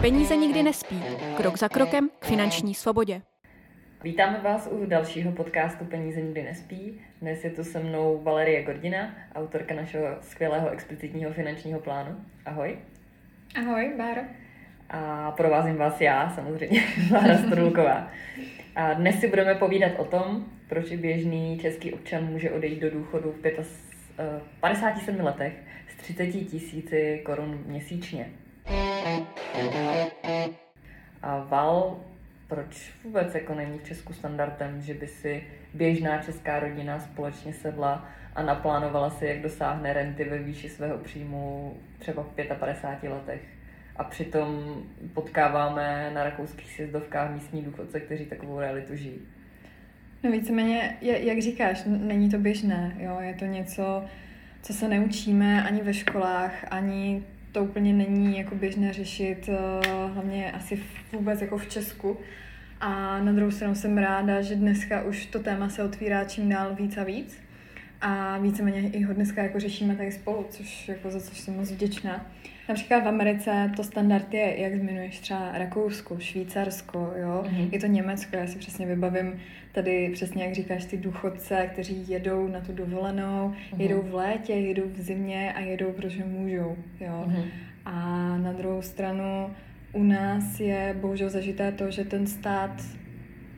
Peníze nikdy nespí. Krok za krokem k finanční svobodě. Vítáme vás u dalšího podcastu Peníze nikdy nespí. Dnes je tu se mnou Valerie Gordina, autorka našeho skvělého explicitního finančního plánu. Ahoj. Ahoj, Báro. A provázím vás já, samozřejmě, Bára Strulková. A dnes si budeme povídat o tom, proč běžný český občan může odejít do důchodu v 57 letech s 30 tisíci korun měsíčně. A Val, proč vůbec jako není v Česku standardem, že by si běžná česká rodina společně sedla a naplánovala si, jak dosáhne renty ve výši svého příjmu třeba v 55 letech? A přitom potkáváme na rakouských sjezdovkách místní důchodce, kteří takovou realitu žijí. No víceméně, jak říkáš, není to běžné, jo? je to něco, co se neučíme ani ve školách, ani to úplně není jako běžné řešit, eh, hlavně asi vůbec jako v Česku. A na druhou stranu jsem ráda, že dneska už to téma se otvírá čím dál víc a víc. A víceméně i ho dneska jako řešíme tady spolu, což jako za což jsem moc vděčná. Například v Americe to standard je, jak zmiňuješ třeba Rakousko, Švýcarsko, jo? Mm-hmm. je to Německo, já si přesně vybavím tady přesně, jak říkáš, ty důchodce, kteří jedou na tu dovolenou, mm-hmm. jedou v létě, jedou v zimě a jedou, protože můžou, jo. Mm-hmm. A na druhou stranu u nás je bohužel zažité to, že ten stát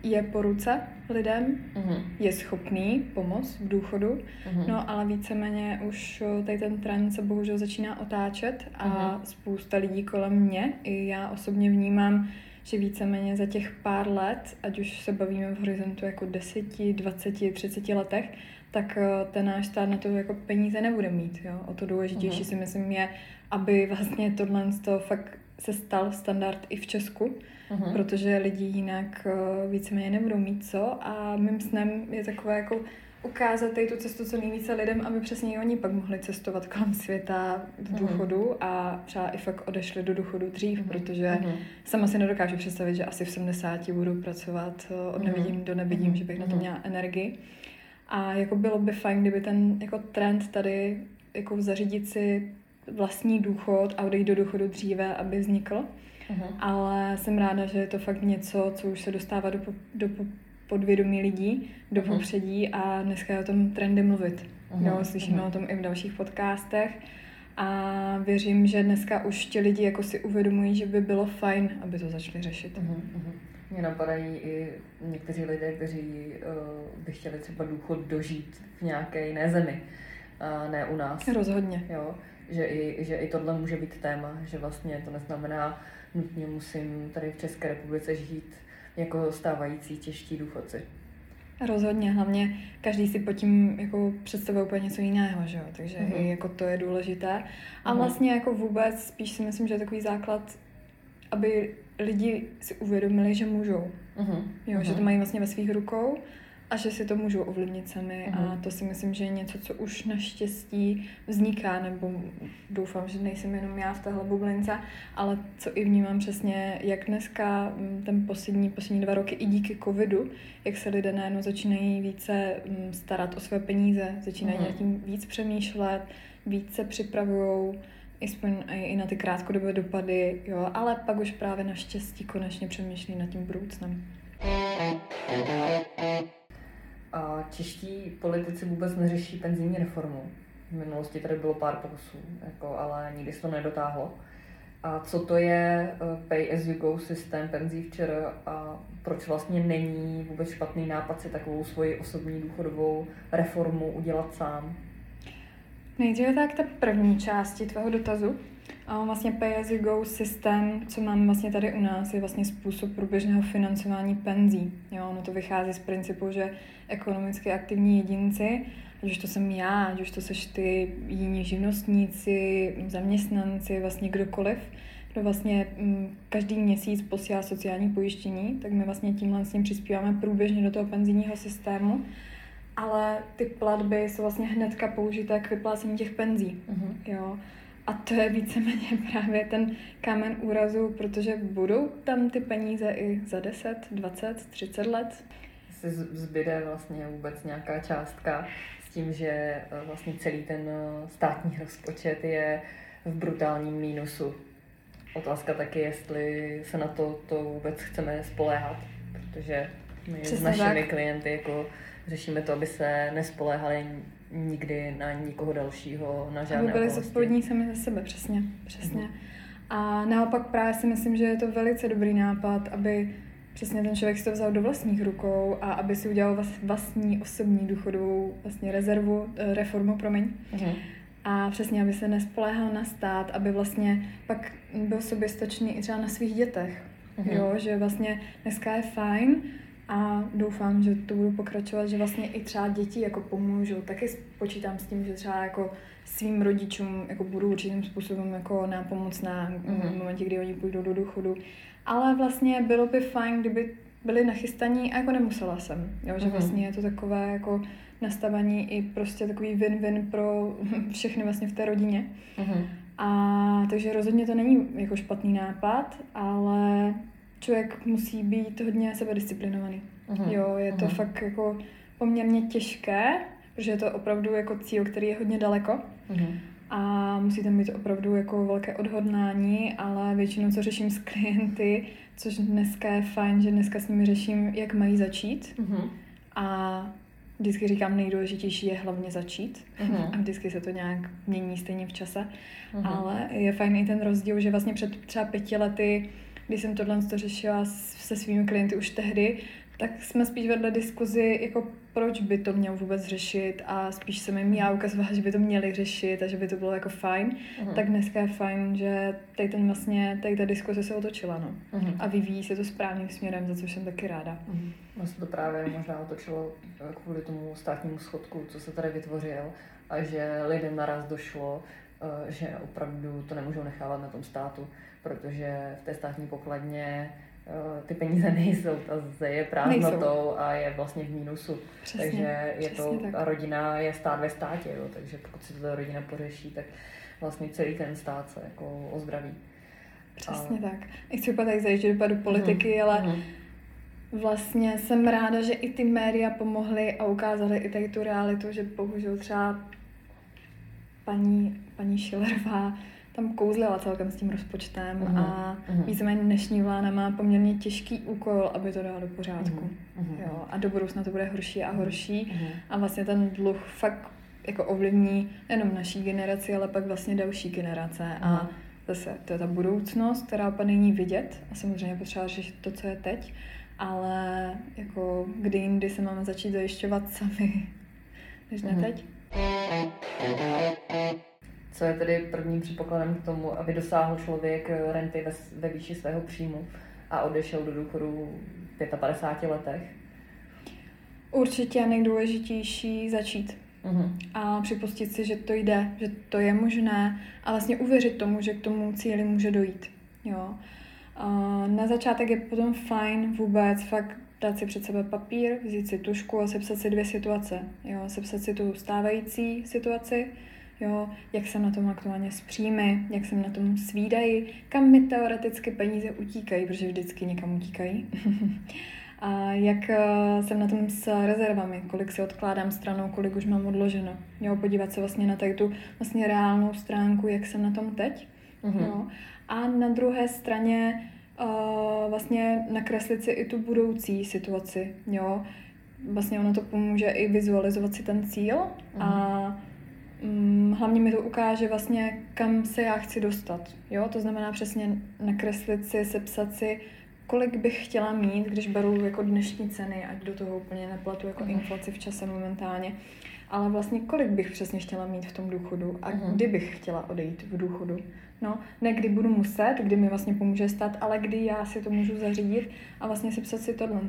je po ruce lidem, mm-hmm. je schopný pomoct v důchodu, mm-hmm. no ale víceméně už tady ten trend se bohužel začíná otáčet a mm-hmm. spousta lidí kolem mě, i já osobně vnímám, že víceméně za těch pár let, ať už se bavíme v horizontu jako 10, 20, 30 letech, tak ten náš stát na to jako peníze nebude mít. Jo? O to důležitější mm-hmm. si myslím je, aby vlastně tohle to fakt se stal standard i v Česku, uh-huh. protože lidi jinak uh, víceméně nebudou mít co a mým snem je takové jako ukázat tady tu cestu co nejvíce lidem, aby přesně i oni pak mohli cestovat kolem světa v důchodu uh-huh. a třeba i fakt odešli do důchodu dřív, uh-huh. protože uh-huh. sama si nedokážu představit, že asi v 70 budu pracovat uh, od nevidím do nevidím, uh-huh. že bych na to měla energii. A jako bylo by fajn, kdyby ten jako trend tady jako zařídit si vlastní důchod a odejít do důchodu dříve, aby vznikl. Uh-huh. Ale jsem ráda, že je to fakt něco, co už se dostává do, do podvědomí lidí, do uh-huh. popředí a dneska je o tom trendy mluvit. Uh-huh. Jo, slyšíme uh-huh. o tom i v dalších podcastech. A věřím, že dneska už ti lidi jako si uvědomují, že by bylo fajn, aby to začali řešit. Uh-huh. Mě napadají i někteří lidé, kteří uh, by chtěli třeba důchod dožít v nějaké jiné zemi, uh, ne u nás. Rozhodně. Jo že i, že i tohle může být téma, že vlastně to neznamená nutně musím tady v České republice žít jako stávající čeští důchodci. Rozhodně, hlavně každý si pod tím jako představuje úplně něco jiného, že jo? takže mm-hmm. jako to je důležité. A mm-hmm. vlastně jako vůbec spíš si myslím, že je takový základ, aby lidi si uvědomili, že můžou. Mm-hmm. Jo, mm-hmm. že to mhm. mají vlastně ve svých rukou a že si to můžou ovlivnit sami mm. a mhm. to si myslím, že je něco, co už naštěstí vzniká, nebo doufám, že nejsem jenom já v téhle bublince, ale co i vnímám přesně, jak dneska mm, ten poslední, poslední dva roky i díky covidu, jak se lidé najednou začínají více mm, starat o své peníze, začínají mm. nad tím víc přemýšlet, víc se připravují, aspoň i na ty krátkodobé dopady, jo, ale pak už právě naštěstí konečně přemýšlí nad tím budoucnem. A čeští politici vůbec neřeší penzijní reformu. V minulosti tady bylo pár pokusů, jako, ale nikdy se to nedotáhlo. A co to je eh, pay as you go systém penzí včera a proč vlastně není vůbec špatný nápad si takovou svoji osobní důchodovou reformu udělat sám? Nejdříve tak ta první části tvého dotazu. A vlastně pay as you go systém, co máme vlastně tady u nás, je vlastně způsob průběžného financování penzí. Jo, ono to vychází z principu, že ekonomicky aktivní jedinci, ať už to jsem já, ať už to seš ty jiní živnostníci, zaměstnanci, vlastně kdokoliv, kdo vlastně mm, každý měsíc posílá sociální pojištění, tak my vlastně tímhle s ním přispíváme průběžně do toho penzijního systému ale ty platby jsou vlastně hnedka použité k vyplácení těch penzí. Uh-huh. Jo. A to je víceméně právě ten kámen úrazu, protože budou tam ty peníze i za 10, 20, 30 let. Si zbyde vlastně vůbec nějaká částka z tím, že eh, vlastně celý ten eh, státní rozpočet je v brutálním mínusu. Otázka taky, jestli se na to, to vůbec chceme spoléhat, protože my Přesně s našimi tak. klienty jako řešíme to, aby se nespoléhali nikdy na nikoho dalšího, na žádné Aby byli zodpovědní sami za sebe, přesně, přesně. Mm. A naopak právě si myslím, že je to velice dobrý nápad, aby přesně ten člověk si to vzal do vlastních rukou a aby si udělal vlastní osobní důchodovou vlastně rezervu, eh, reformu, promiň. Mm. A přesně, aby se nespoléhal na stát, aby vlastně pak byl soběstačný i třeba na svých dětech. Mm. Jo, že vlastně dneska je fajn, a doufám, že to budu pokračovat, že vlastně i třeba děti jako pomůžou. Taky počítám s tím, že třeba jako svým rodičům jako budu určitým způsobem jako nápomocná mm-hmm. v momentě, kdy oni půjdou do důchodu. Ale vlastně bylo by fajn, kdyby byli nachystaní a jako nemusela jsem. Jo? Že mm-hmm. vlastně je to takové jako nastavení i prostě takový win-win pro všechny vlastně v té rodině. Mm-hmm. A takže rozhodně to není jako špatný nápad, ale člověk musí být hodně sebedisciplinovaný. Uh-huh. Jo, je to uh-huh. fakt jako poměrně těžké, protože je to opravdu jako cíl, který je hodně daleko. Uh-huh. A musí tam být opravdu jako velké odhodnání, ale většinou, co řeším s klienty, což dneska je fajn, že dneska s nimi řeším, jak mají začít. Uh-huh. A vždycky říkám, nejdůležitější je hlavně začít. Uh-huh. A vždycky se to nějak mění stejně v čase. Uh-huh. Ale je fajn i ten rozdíl, že vlastně před třeba pěti lety když jsem tohle to řešila se svými klienty už tehdy, tak jsme spíš vedle diskuzi, jako proč by to měl vůbec řešit a spíš jsem jim já ukazovala, že by to měli řešit a že by to bylo jako fajn, uh-huh. tak dneska je fajn, že tady ten vlastně, tady ta diskuze se otočila, no. Uh-huh. A vyvíjí se to správným směrem, za což jsem taky ráda. Uh-huh. Vlastně to právě možná otočilo eh, kvůli tomu státnímu schodku, co se tady vytvořil a že lidem naraz došlo, eh, že opravdu to nemůžou nechávat na tom státu protože v té státní pokladně eh, ty peníze nejsou, ta zde je prázdnotou a je vlastně v mínusu. Přesně, takže je to, tak. rodina je stát ve státě, jo, takže pokud si to ta rodina pořeší, tak vlastně celý ten stát se jako ozdraví. Přesně a... tak. Nechci úplně tak zajíždět do politiky, mm, ale mm. vlastně jsem ráda, že i ty média pomohly a ukázaly i tady tu realitu, že bohužel třeba paní, paní Šilerová tam kouzlila celkem s tím rozpočtem uh-huh. a uh-huh. víceméně dnešní vláda má poměrně těžký úkol, aby to dala do pořádku. Uh-huh. Jo, a do budoucna to bude horší a horší uh-huh. a vlastně ten dluh fakt jako ovlivní nejenom naší generaci, ale pak vlastně další generace uh-huh. a zase to je ta budoucnost, která pak není vidět a samozřejmě potřeba řešit to, co je teď, ale jako kdy jindy se máme začít zajišťovat sami, než ne uh-huh. Co je tedy prvním předpokladem k tomu, aby dosáhl člověk renty ve, ve výši svého příjmu a odešel do důchodu v 55 letech? Určitě nejdůležitější začít. Uh-huh. A připustit si, že to jde, že to je možné a vlastně uvěřit tomu, že k tomu cíli může dojít. Jo. A na začátek je potom fajn vůbec fakt dát si před sebe papír, vzít si tušku a sepsat si dvě situace. Jo. Sepsat si tu stávající situaci, jo, jak jsem na tom aktuálně s příjmy, jak jsem na tom s výdaji, kam mi teoreticky peníze utíkají, protože vždycky někam utíkají. a jak eh, jsem na tom s rezervami, kolik si odkládám stranou, kolik už mám odloženo. Jo, podívat se vlastně na tady tu vlastně reálnou stránku, jak jsem na tom teď. Mm-hmm. Jo. A na druhé straně uh, vlastně nakreslit si i tu budoucí situaci. Jo. Vlastně ono to pomůže i vizualizovat si ten cíl mm-hmm. a Mm, hlavně mi to ukáže vlastně, kam se já chci dostat. Jo? To znamená přesně nakreslit si, sepsat si, kolik bych chtěla mít, když beru jako dnešní ceny, ať do toho úplně neplatu jako mhm. inflaci v čase momentálně, ale vlastně kolik bych přesně chtěla mít v tom důchodu a uh-huh. kdy bych chtěla odejít v důchodu. No, ne kdy budu muset, kdy mi vlastně pomůže stát, ale kdy já si to můžu zařídit a vlastně sepsat si tohle.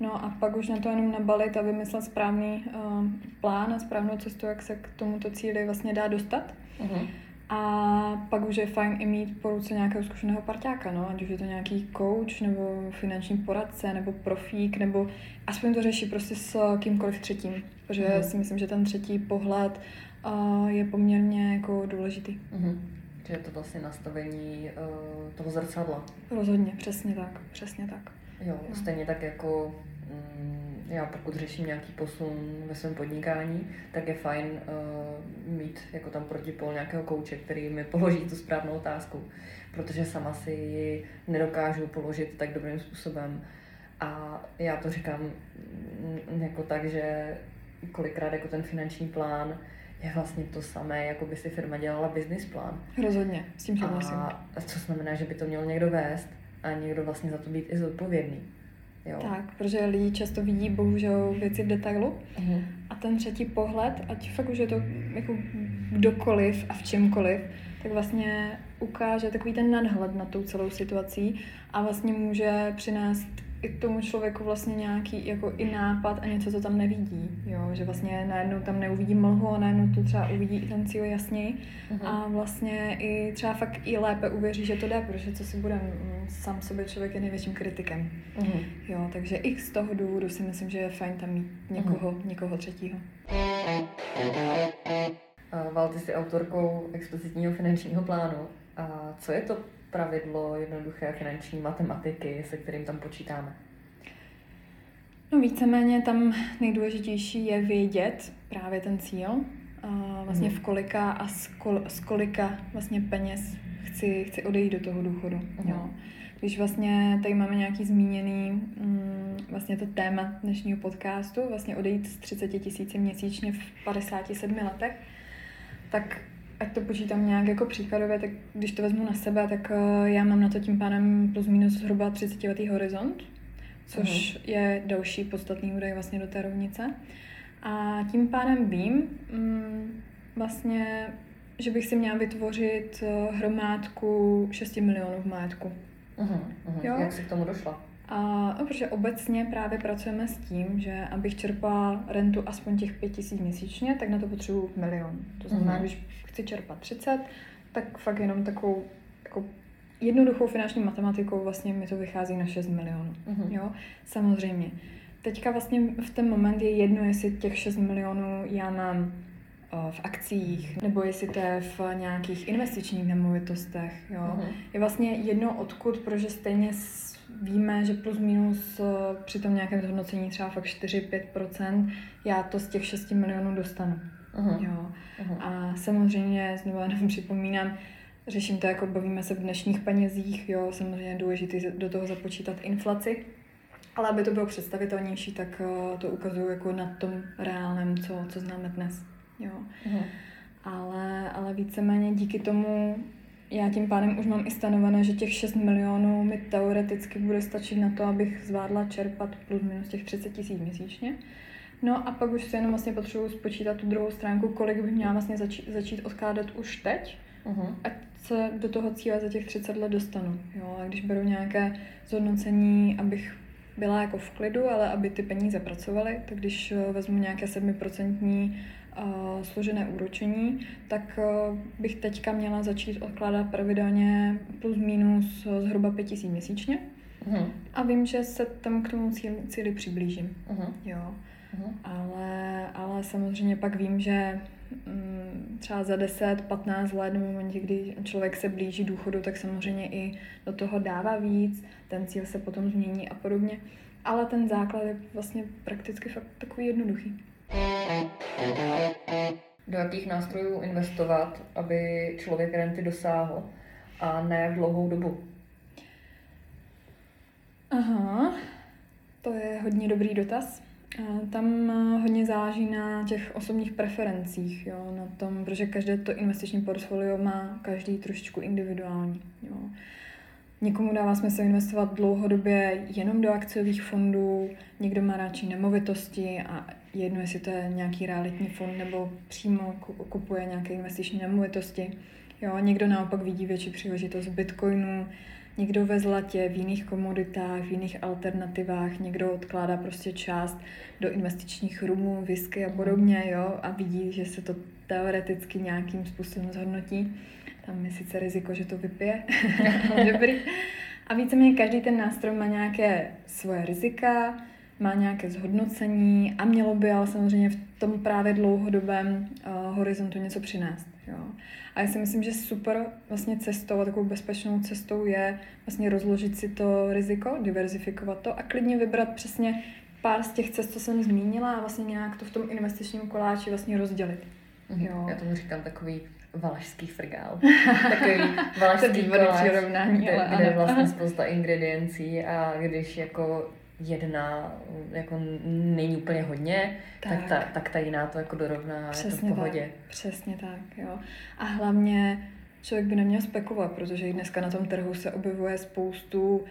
No a pak už na to jenom nabalit a vymyslet správný uh, plán a správnou cestu, jak se k tomuto cíli vlastně dá dostat. Uh-huh. A pak už je fajn i mít po ruce nějakého zkušeného parťáka, no, ať už je to nějaký coach, nebo finanční poradce, nebo profík, nebo aspoň to řeší prostě s kýmkoliv třetím, protože uh-huh. si myslím, že ten třetí pohled uh, je poměrně jako důležitý. Uh-huh. Že je to vlastně nastavení uh, toho zrcadla. Rozhodně, přesně tak, přesně tak. Jo, jo. stejně tak jako mm, já pokud řeším nějaký posun ve svém podnikání, tak je fajn uh, mít jako tam protipol nějakého kouče, který mi položí tu správnou otázku, protože sama si ji nedokážu položit tak dobrým způsobem. A já to říkám mm, jako tak, že kolikrát jako ten finanční plán je vlastně to samé, jako by si firma dělala business plán. Rozhodně, s tím souhlasím. A co znamená, že by to měl někdo vést a někdo vlastně za to být i zodpovědný. Jo. Tak, protože lidi často vidí bohužel věci v detailu uh-huh. a ten třetí pohled, ať fakt už je to jako kdokoliv a v čemkoliv, tak vlastně ukáže takový ten nadhled na tou celou situací a vlastně může přinést tomu člověku vlastně nějaký jako i nápad a něco, co tam nevidí, jo? že vlastně najednou tam neuvidí mlhu a najednou to třeba uvidí i ten cíl jasněji uh-huh. a vlastně i třeba fakt i lépe uvěří, že to jde, protože co si budem, sám sobě člověk je největším kritikem. Uh-huh. Jo, takže i z toho důvodu si myslím, že je fajn tam mít někoho, uh-huh. někoho třetího. Val, ty jsi autorkou explicitního finančního plánu. A co je to pravidlo jednoduché finanční matematiky, se kterým tam počítáme? No víceméně tam nejdůležitější je vědět právě ten cíl, a vlastně hmm. v kolika a z, kol, z kolika vlastně peněz chci, chci odejít do toho důchodu. Hmm. Jo. Když vlastně tady máme nějaký zmíněný mm, vlastně to téma dnešního podcastu, vlastně odejít z 30 tisíci měsíčně v 57 letech, tak ať to počítám nějak jako příkladově, tak když to vezmu na sebe, tak eh, já mám na to tím pádem plus minus zhruba 30 letý horizont, což uh-huh. je další podstatný údaj vlastně do té rovnice. A tím pádem vím mm, vlastně, že bych si měla vytvořit eh, hromádku 6 milionů v majetku. Uh-huh, uh-huh. Jo? Jak jsi k tomu došla? A no, protože obecně právě pracujeme s tím, že abych čerpala rentu aspoň těch 5 tisíc měsíčně, tak na to potřebuji milion. To znamená, uh-huh. když chci čerpat 30, tak fakt jenom takovou jako jednoduchou finanční matematikou vlastně mi to vychází na 6 milionů. Uh-huh. Jo, samozřejmě. Teďka vlastně v ten moment je jedno, jestli těch 6 milionů já mám v akcích, nebo jestli to je v nějakých investičních nemovitostech. Jo. Uh-huh. Je vlastně jedno odkud, protože stejně víme, že plus minus při tom nějakém zhodnocení třeba fakt 4-5%, já to z těch 6 milionů dostanu. Uh-huh. Jo. Uh-huh. A samozřejmě, znovu jenom připomínám, řeším to jako bavíme se v dnešních penězích, jo, samozřejmě je důležité do toho započítat inflaci, ale aby to bylo představitelnější, tak uh, to ukazuju jako na tom reálném, co, co známe dnes. Jo. Uh-huh. Ale, ale víceméně díky tomu já tím pádem už mám i stanovené, že těch 6 milionů mi teoreticky bude stačit na to, abych zvládla čerpat plus minus těch 30 tisíc měsíčně. No a pak už si jenom vlastně potřebuji spočítat tu druhou stránku, kolik bych měla vlastně začít, začít odkládat už teď, uh-huh. ať se do toho cíle za těch 30 let dostanu. Jo? A když beru nějaké zhodnocení, abych byla jako v klidu, ale aby ty peníze pracovaly, tak když eh, vezmu nějaké 7% uh, složené úročení, tak uh, bych teďka měla začít odkládat pravidelně plus minus zhruba 5000 měsíčně. Uh-huh. A vím, že se tam k tomu cíli, cíli přiblížím. Uh-huh. Jo. Uh-huh. Ale, ale samozřejmě pak vím, že mm, třeba za 10-15 let, v momentě, kdy člověk se blíží důchodu, tak samozřejmě i do toho dává víc, ten cíl se potom změní a podobně. Ale ten základ je vlastně prakticky fakt takový jednoduchý. Do jakých nástrojů investovat, aby člověk renty dosáhl a ne v dlouhou dobu? Aha, to je hodně dobrý dotaz. Tam hodně záleží na těch osobních preferencích, jo, na tom, protože každé to investiční portfolio má každý trošičku individuální. Jo. Někomu dává smysl investovat dlouhodobě jenom do akciových fondů, někdo má radši nemovitosti a jedno, jestli to je nějaký realitní fond nebo přímo kupuje nějaké investiční nemovitosti. Jo, někdo naopak vidí větší příležitost v bitcoinu, někdo ve zlatě, v jiných komoditách, v jiných alternativách, někdo odkládá prostě část do investičních rumů, whisky a podobně, jo, a vidí, že se to teoreticky nějakým způsobem zhodnotí. Tam je sice riziko, že to vypije, ale dobrý. A víceméně každý ten nástroj má nějaké svoje rizika, má nějaké zhodnocení a mělo by ale samozřejmě v tom právě dlouhodobém uh, horizontu něco přinést. Jo. A já si myslím, že super vlastně cestou a takovou bezpečnou cestou je vlastně rozložit si to riziko, diverzifikovat to a klidně vybrat přesně pár z těch cest, co jsem zmínila, a vlastně nějak to v tom investičním koláči vlastně rozdělit. Mhm. Jo. Já tomu říkám takový valašský frgál. Takový valašský koláč, kde, ale, kde je vlastně spousta ingrediencí a když jako jedna jako není úplně hodně, tak, tak, ta, tak ta jiná to jako dorovná, Přesně je to v pohodě. Tak. Přesně tak, jo. A hlavně člověk by neměl spekulovat, protože i dneska na tom trhu se objevuje spoustu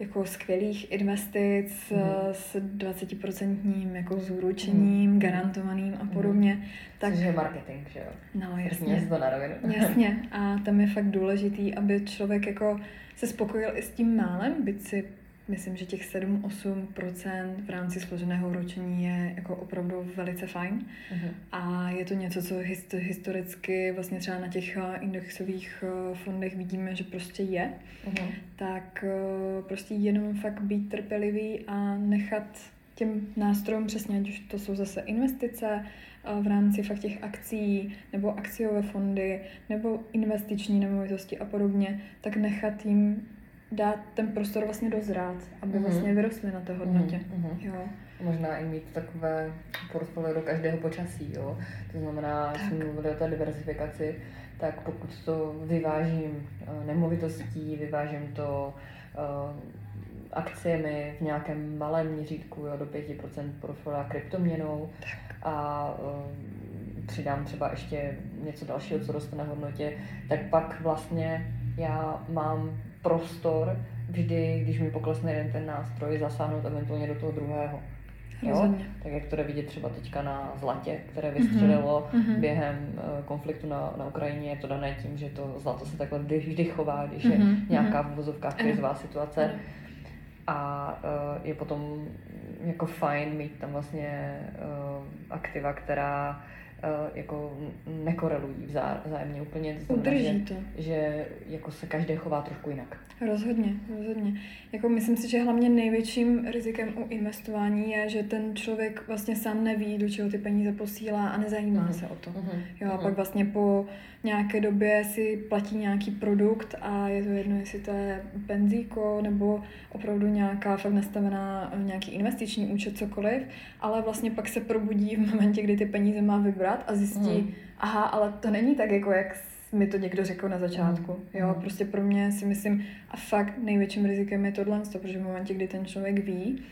jako skvělých investic mm. s 20% jako zúročením, mm. garantovaným a podobně. Mm. Tak... Což je marketing, že jo? No, jasně. to na rovinu. jasně. A tam je fakt důležitý, aby člověk jako se spokojil i s tím málem, byť si Myslím, že těch 7-8% v rámci složeného ročení je jako opravdu velice fajn. Uh-huh. A je to něco, co historicky vlastně třeba na těch eh, indexových eh, fondech vidíme, že prostě je. Uh-huh. Tak eh, prostě jenom fakt být trpělivý a nechat těm nástrojům přesně, ať už to jsou zase investice v rámci fakt těch akcí, nebo akciové fondy, nebo investiční nemovitosti a podobně, tak nechat jim dát ten prostor vlastně dozrát, aby mm-hmm. vlastně vyrostly na té hodnotě. Mm-hmm. Jo. Možná i mít takové portfolio do každého počasí, jo. To znamená, že jsme mluvili o té diversifikaci, tak pokud to vyvážím eh, nemovitostí, vyvážím to uh, akciemi v nějakém malém měřítku, jo, do 5% portfolia kryptoměnou a uh, přidám třeba ještě něco dalšího, co roste na hodnotě, tak pak vlastně já mám prostor vždy, když mi poklesne jeden ten nástroj, zasáhnout eventuálně do toho druhého. Jo? Tak jak to jde vidět třeba teďka na zlatě, které mhm. vystřelilo mm-hmm. během uh, konfliktu na, na Ukrajině, je to dané tím, že to zlato se takhle vždy, vždy chová, když mm-hmm. je mhm. nějaká v vozovkách krizová situace. A uh, je potom jako fajn mít tam vlastně uh, aktiva, která jako nekorelují vzájemně úplně. To znamená, že, to. že jako se každý chová trošku jinak. Rozhodně, rozhodně. Jako myslím si, že hlavně největším rizikem u investování je, že ten člověk vlastně sám neví, do čeho ty peníze posílá a nezajímá mm-hmm. se o to. Mm-hmm. Jo, a mm-hmm. pak vlastně po nějaké době si platí nějaký produkt a je to jedno, jestli to je penzíko nebo opravdu nějaká fakt nastavená nějaký investiční účet, cokoliv, ale vlastně pak se probudí v momentě, kdy ty peníze má vybrat a zjistí, mm. aha, ale to není tak, jako jak mi to někdo řekl na začátku. Mm. Jo, mm. prostě pro mě si myslím, a fakt největším rizikem je tohle, protože v momentě, kdy ten člověk ví,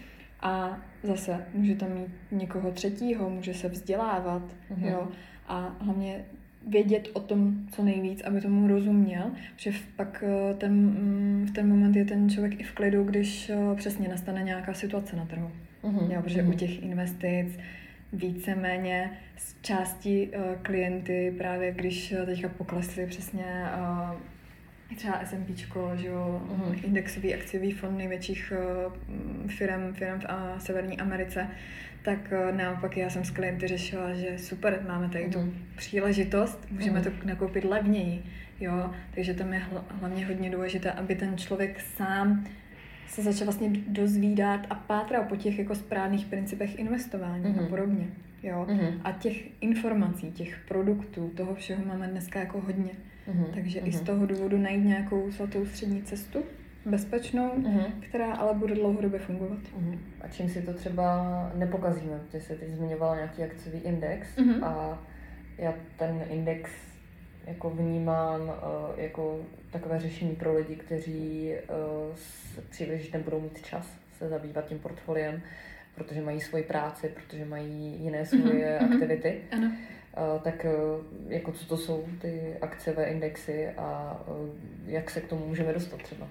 a zase může tam mít někoho třetího, může se vzdělávat, mm. jo, a hlavně vědět o tom co nejvíc, aby tomu rozuměl, že pak eh, ten, mm, v ten moment je ten člověk i v klidu, když eh, přesně nastane nějaká situace na trhu. Mm-hmm. Jo, protože mm-hmm. u těch investic víceméně z části uh, klienty, právě když teďka poklesly přesně uh, třeba S&P, že jo, mm-hmm. indexový akciový fond největších firm, firm v uh, Severní Americe, tak naopak já jsem s klienty řešila, že super, máme tady mm-hmm. tu mhm. příležitost, můžeme mm-hmm. to nakoupit levněji, jo, takže tam je hlavně hodně důležité, aby ten člověk sám se začal vlastně dozvídat a pátral po těch jako správných principech investování mm-hmm. a mhm. podobně. Jo? Mm-hmm. A těch informací, těch produktů, toho všeho máme dneska jako hodně. Mm-hmm. Takže mm-hmm. i z mhm. toho důvodu najít nějakou zlatou střední cestu, bezpečnou, mm-hmm. která ale bude dlouhodobě fungovat. Mm-hmm. A čím si to třeba nepokazíme? Ty jsi teď zmiňovala nějaký akciový index mm-hmm. a já ten index jako vnímám uh, jako takové řešení pro lidi, kteří uh, příliš nebudou mít čas se zabývat tím portfoliem, protože mají svoji práci, protože mají jiné mhm, svoje mm-hmm. aktivity. Ano. Uh, tak jako co to jsou ty akciové indexy a jak se k tomu můžeme dostat třeba?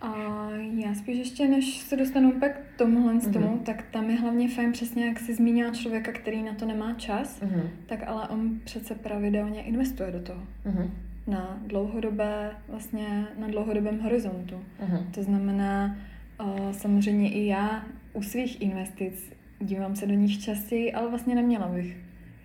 A já spíš ještě, než se dostanu úplně k tomuhle mm-hmm. tomu, tak tam je hlavně fajn přesně, jak jsi zmínila člověka, který na to nemá čas, mm-hmm. tak ale on přece pravidelně investuje do toho. Mm-hmm. Na dlouhodobé, vlastně na dlouhodobém horizontu. Mm-hmm. To znamená, o, samozřejmě i já u svých investic dívám se do nich častěji, ale vlastně neměla bych.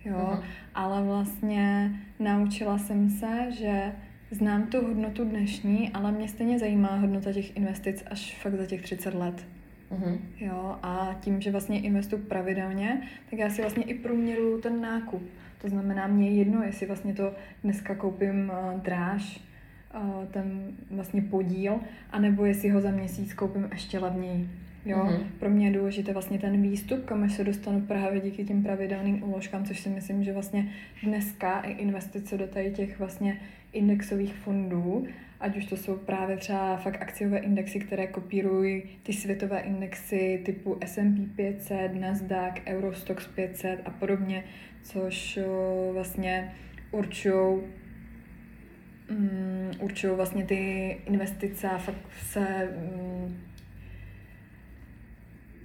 Jo, mm-hmm. ale vlastně naučila jsem se, že Znám tu hodnotu dnešní, ale mě stejně zajímá hodnota těch investic až fakt za těch 30 let. Mm-hmm. Jo, a tím, že vlastně investuji pravidelně, tak já si vlastně i průměruju ten nákup. To znamená, mě je jedno, jestli vlastně to dneska koupím uh, dráž, uh, ten vlastně podíl, anebo jestli ho za měsíc koupím ještě levněji. Jo, mm-hmm. pro mě je důležité vlastně ten výstup, kam až se dostanu právě díky těm pravidelným úložkám, což si myslím, že vlastně dneska i investice do tady těch vlastně indexových fondů, ať už to jsou právě třeba fakt akciové indexy, které kopírují ty světové indexy typu S&P 500, Nasdaq, Eurostox 500 a podobně, což vlastně určují um, určují vlastně ty investice a fakt se um,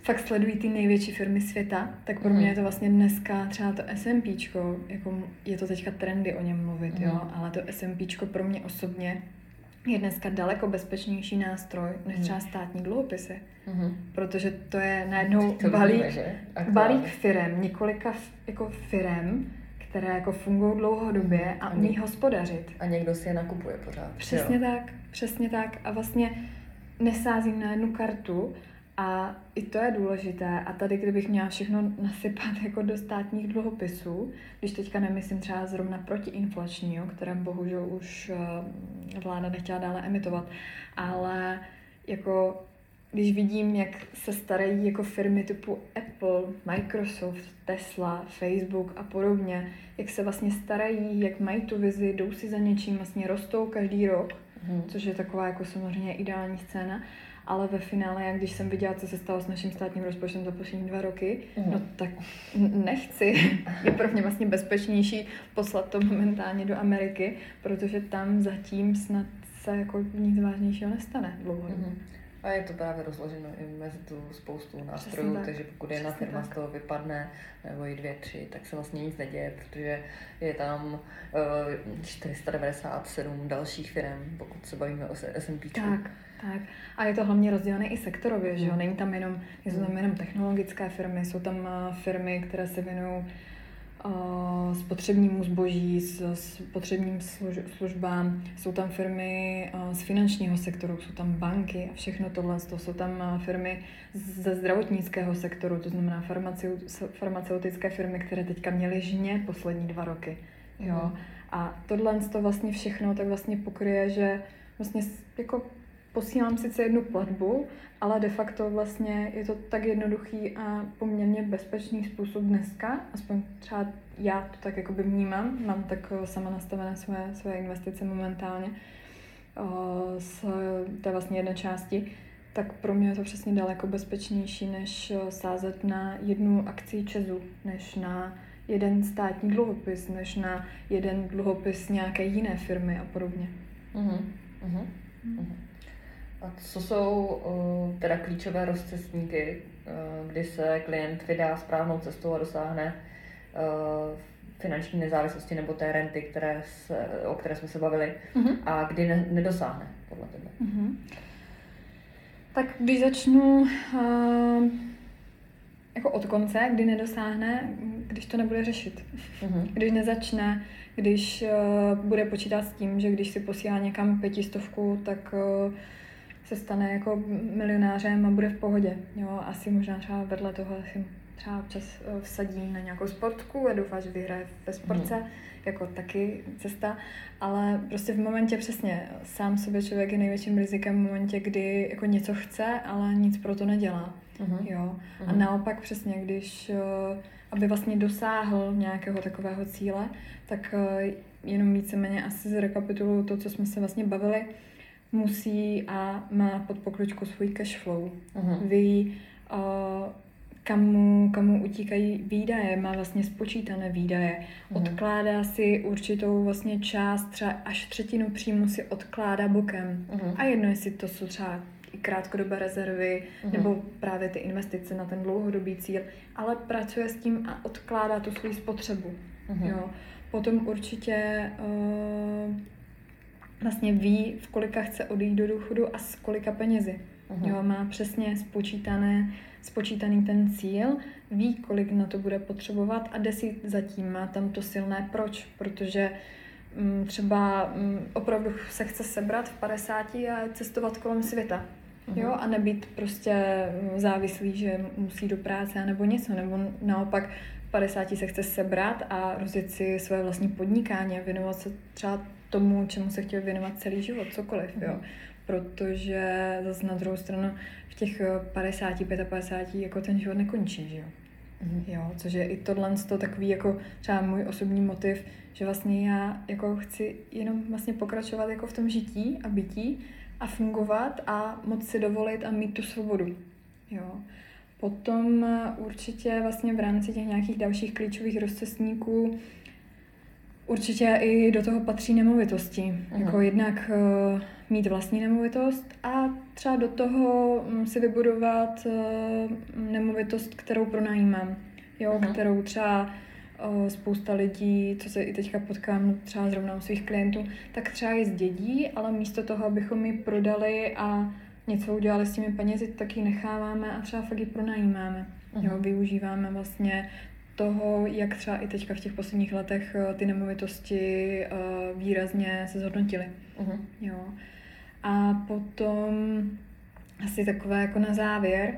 fakt sledují ty největší firmy světa, tak pro mm. mě je to vlastně dneska třeba to SMPčko, jako je to teďka trendy o něm mluvit, mm. jo, mhm. ale to SMPčko pro mě osobně je dneska daleko bezpečnější nástroj než třeba mhm. státní dluhopisy. Mm. Protože to je najednou to balík, víme, balík firem, několika jako firem, které jako fungují dlouhodobě a umí hospodařit. A někdo si je nakupuje pořád. Přesně jo. tak, přesně tak. A vlastně nesázím na jednu kartu a i to je důležité. A tady, kdybych měla všechno nasypat jako do státních dluhopisů, když teďka nemyslím třeba zrovna protiinflačního, které bohužel už eh, vláda nechtěla dále emitovat, ale jako když vidím, jak se starají jako firmy typu Apple, Microsoft, Tesla, Facebook a podobně, jak se vlastně starají, jak mají tu vizi, jdou si za něčím, vlastně rostou každý rok, hmm. což je taková jako samozřejmě ideální scéna, ale ve finále, jak když jsem viděla, co se stalo s naším státním rozpočtem za poslední dva roky, mm. no tak nechci. Je pro mě vlastně bezpečnější poslat to momentálně do Ameriky, protože tam zatím snad se jako nic vážnějšího nestane dlouhodobě. Mm. A je to právě rozloženo i mezi tu spoustu nástrojů, tak. takže pokud jedna Přesně firma tak. z toho vypadne, nebo i dvě, tři, tak se vlastně nic neděje, protože je tam uh, eh, 497 dalších firm, pokud se bavíme o S&P. Tak, tak. A je to hlavně rozdělené i sektorově, že jo? Hmm. Není tam jenom, jsou tam jenom technologické firmy, jsou tam eh, firmy, které se věnují spotřebnímu zboží, s spotřebním službám. Jsou tam firmy z finančního sektoru, jsou tam banky a všechno tohle. To jsou tam firmy ze zdravotnického sektoru, to znamená farmaceutické firmy, které teďka měly žně poslední dva roky. Jo. Mhm. A tohle to vlastně všechno tak vlastně pokryje, že vlastně jako posílám sice jednu platbu, ale de facto vlastně je to tak jednoduchý a poměrně bezpečný způsob dneska, aspoň třeba já to tak jako by vnímám, mám tak eh, sama nastavené své, své investice momentálně eh, z té vlastně jedné části, tak pro mě je to přesně daleko bezpečnější, než eh, sázet na jednu akci Česu, než na jeden státní dluhopis, než na jeden dluhopis nějaké jiné firmy a podobně. Uh-huh. Uh-huh. Uh-huh. A co jsou uh, teda klíčové rozcestníky, uh, kdy se klient vydá správnou cestou a dosáhne uh, finanční nezávislosti nebo té renty, které se, o které jsme se bavili, uh-huh. a kdy ne, nedosáhne podle tebe? Uh-huh. Tak když začnu uh, jako od konce, kdy nedosáhne, když to nebude řešit. Uh-huh. Když nezačne, když uh, bude počítat s tím, že když si posílá někam pětistovku, tak uh, se stane jako milionářem a bude v pohodě. Jo, asi možná třeba vedle toho si třeba občas eh, vsadí na nějakou sportku a doufá, že vyhraje ve sportce, mm. jako taky cesta, ale prostě v momentě přesně sám sobě člověk je největším rizikem v momentě, kdy jako něco chce, ale nic pro to nedělá. Mm. Jo. Mm. A mhm. naopak přesně, když eh, aby vlastně dosáhl nějakého takového cíle, tak eh, jenom víceméně asi zrekapituluju to, co jsme se vlastně bavili, musí a má pod pokličku svůj cash flow. Uh-huh. Ví, uh, kam mu, kam mu utíkají výdaje, má vlastně spočítané výdaje, uh-huh. odkládá si určitou vlastně část, třeba až třetinu příjmu si odkládá bokem. Uh-huh. A jedno, jestli to jsou třeba i krátkodobé rezervy, uh-huh. nebo právě ty investice na ten dlouhodobý cíl, ale pracuje s tím a odkládá tu svou spotřebu. Uh-huh. Jo. Potom určitě uh, vlastně ví, v kolika chce odejít do důchodu a s kolika penězi. Uh-huh. Jo, má přesně spočítané, spočítaný ten cíl, ví, kolik na to bude potřebovat a jde si zatím, má tam to silné proč, protože m, mm, třeba m, mm, opravdu se chce sebrat v 50 a cestovat kolem světa. Uh-huh. Jo, a nebýt prostě mm, závislý, že musí do práce nebo něco, nebo naopak 50 se chce sebrat a rozjet si své vlastní podnikání a věnovat se třeba tomu, čemu se chtěl věnovat celý život, cokoliv, jo. Mhm. Protože zase na druhou stranu v těch 50, 55 jako ten život nekončí, že jo. Mhm. Jo, což je i tohle to takový jako třeba můj osobní motiv, že vlastně já jako chci jenom vlastně pokračovat jako v tom žití a bytí a fungovat a moc si dovolit a mít tu svobodu. Jo. Potom eh, určitě vlastně v rámci těch nějakých dalších klíčových rozcestníků určitě i do toho patří nemovitosti. Mhm. Jako jednak uh, mít vlastní nemovitost a třeba do toho mm, si vybudovat uh, nemovitost, kterou pronajímám. Jo, Mhm. kterou třeba uh, spousta lidí, co se i teďka potkám třeba zrovna u svých klientů, tak třeba ji zdědí, ale místo toho, abychom ji prodali a něco udělali s těmi penězi, tak ji necháváme a třeba fakt ji pronajímáme. Jo, Mhm. využíváme vlastně toho, jak třeba i teďka v těch posledních letech eh, ty nemovitosti eh, výrazně se zhodnotily. Mhm. Jo. A potom asi takové jako na závěr,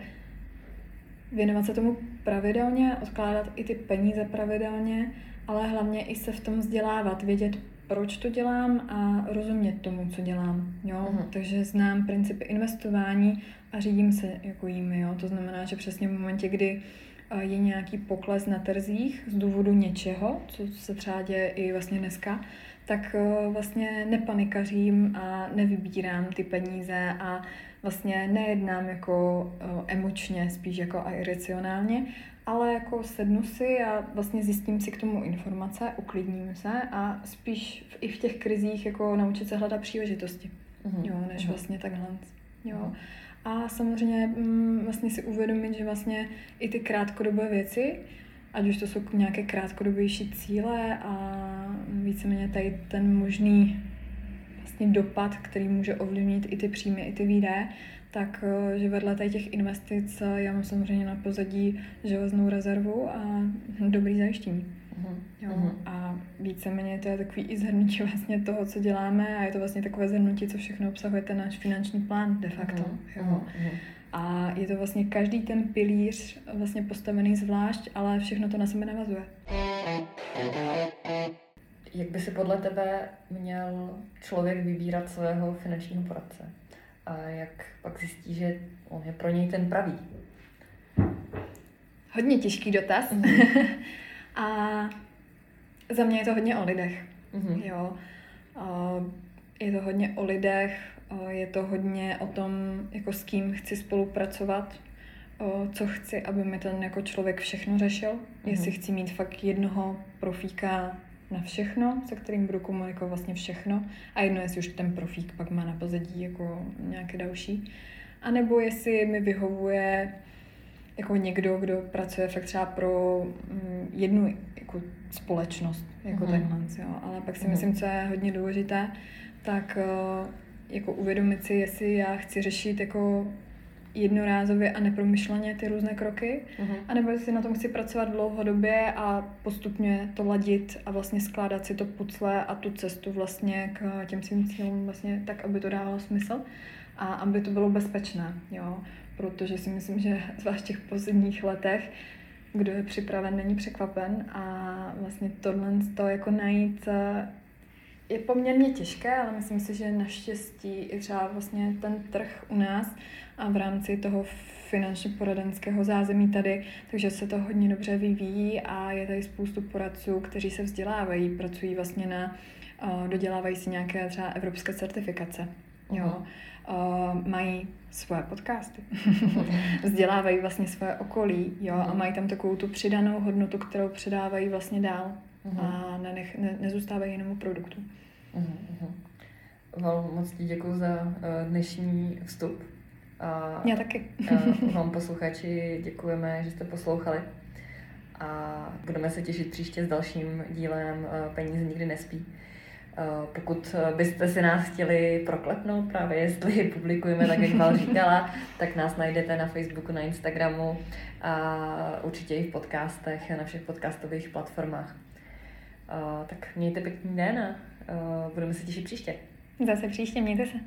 věnovat se tomu pravidelně, odkládat i ty peníze pravidelně, ale hlavně i se v tom vzdělávat, vědět, proč to dělám a rozumět tomu, co dělám. Jo? Mhm. Takže znám principy investování a řídím se jako jimi. Jo? To znamená, že přesně v momentě, kdy je nějaký pokles na trzích z důvodu něčeho, co se třeba děje i vlastně dneska, tak eh, vlastně nepanikařím a nevybírám ty peníze a vlastně nejednám jako eh, emočně, spíš jako a iracionálně, ale jako sednu si a vlastně zjistím si k tomu informace, uklidním se a spíš v, i v těch krizích jako naučit se hledat příležitosti, Mhm. jo, než Mhm. vlastně takhle. Jo. Mhm. A samozřejmě mm, vlastně si uvědomit, že vlastně i ty krátkodobé věci, ať už to jsou nějaké krátkodobější cíle a víceméně tady ten možný vlastně dopad, který může ovlivnit i ty příjmy, i ty výdaje, tak eh, že vedle tady těch investic eh, já mám samozřejmě na pozadí železnou rezervu a dobrý zajištění. Mhm. Jo. Mhm. A víceméně to je takový i zhrnutí vlastně toho, co děláme a je to vlastně takové zhrnutí, co všechno obsahuje ten náš finanční plán de facto. Mhm. Jo. A je to vlastně každý ten pilíř vlastně postavený zvlášť, ale všechno to na sebe navazuje. Jak by si podle tebe měl člověk vybírat svého finančního poradce? A jak pak zjistí, že on je pro něj ten pravý? Hodně těžký dotaz. Mhm. a za mě je to hodně o lidech. Mhm. Jo. A Je to hodně o lidech, a je to hodně o tom, jako s kým chci spolupracovat, co chci, aby mi ten jako člověk všechno řešil. Jestli chci mít fakt jednoho profíka na všechno, se kterým budu komunikovat vlastně všechno. A jedno, jestli už ten profík pak má na pozadí jako nějaké další. A nebo jestli mi vyhovuje jako někdo, kdo pracuje fakt třeba pro mm, jednu jako společnost, jako Mhm. mm-hmm. takhle, jo. Ale pak si Mhm. myslím, co je hodně důležité, tak eh, jako uvědomit si, jestli já chci řešit jako jednorázově a nepromyšleně ty různé kroky, Mhm. a nebo jestli na tom chci pracovat dlouhodobě a postupně to ladit a vlastně skládat si to pucle a tu cestu vlastně k těm svým cílům vlastně tak, aby to dávalo smysl a aby to bylo bezpečné, jo. Protože si myslím, že zvlášť v těch posledních letech kdo je připraven, není překvapen a vlastně tohle to jako najít eh, je poměrně těžké, ale myslím si, že naštěstí i třeba vlastně ten trh u nás a v rámci toho finančně poradenského zázemí tady, takže se to hodně dobře vyvíjí a je tady spoustu poradců, kteří se vzdělávají, pracují vlastně na, uh, dodělávají si nějaké třeba evropské certifikace. Jo. Uh, mají svoje podcasty, vzdělávají vlastně svoje okolí jo, a Mhm. mají tam takovou tu přidanou hodnotu, kterou předávají vlastně dál Mhm. a nenech, ne, nezůstávají jenom u produktu. Mhm, mhm. Val, moc ti děkuji za uh, dnešní vstup. A Já taky. uh, vám posluchači děkujeme, že jste poslouchali. A budeme se těšit příště s dalším dílem uh, Peníze nikdy nespí. Uh, pokud byste si nás chtěli proklepnout právě, jestli publikujeme tak, jak Val říkala, tak nás najdete na Facebooku, na Instagramu a určitě i v podcastech, na všech podcastových platformách. Uh, tak mějte pěkný den a uh, budeme se těšit příště. Zase příště, mějte se.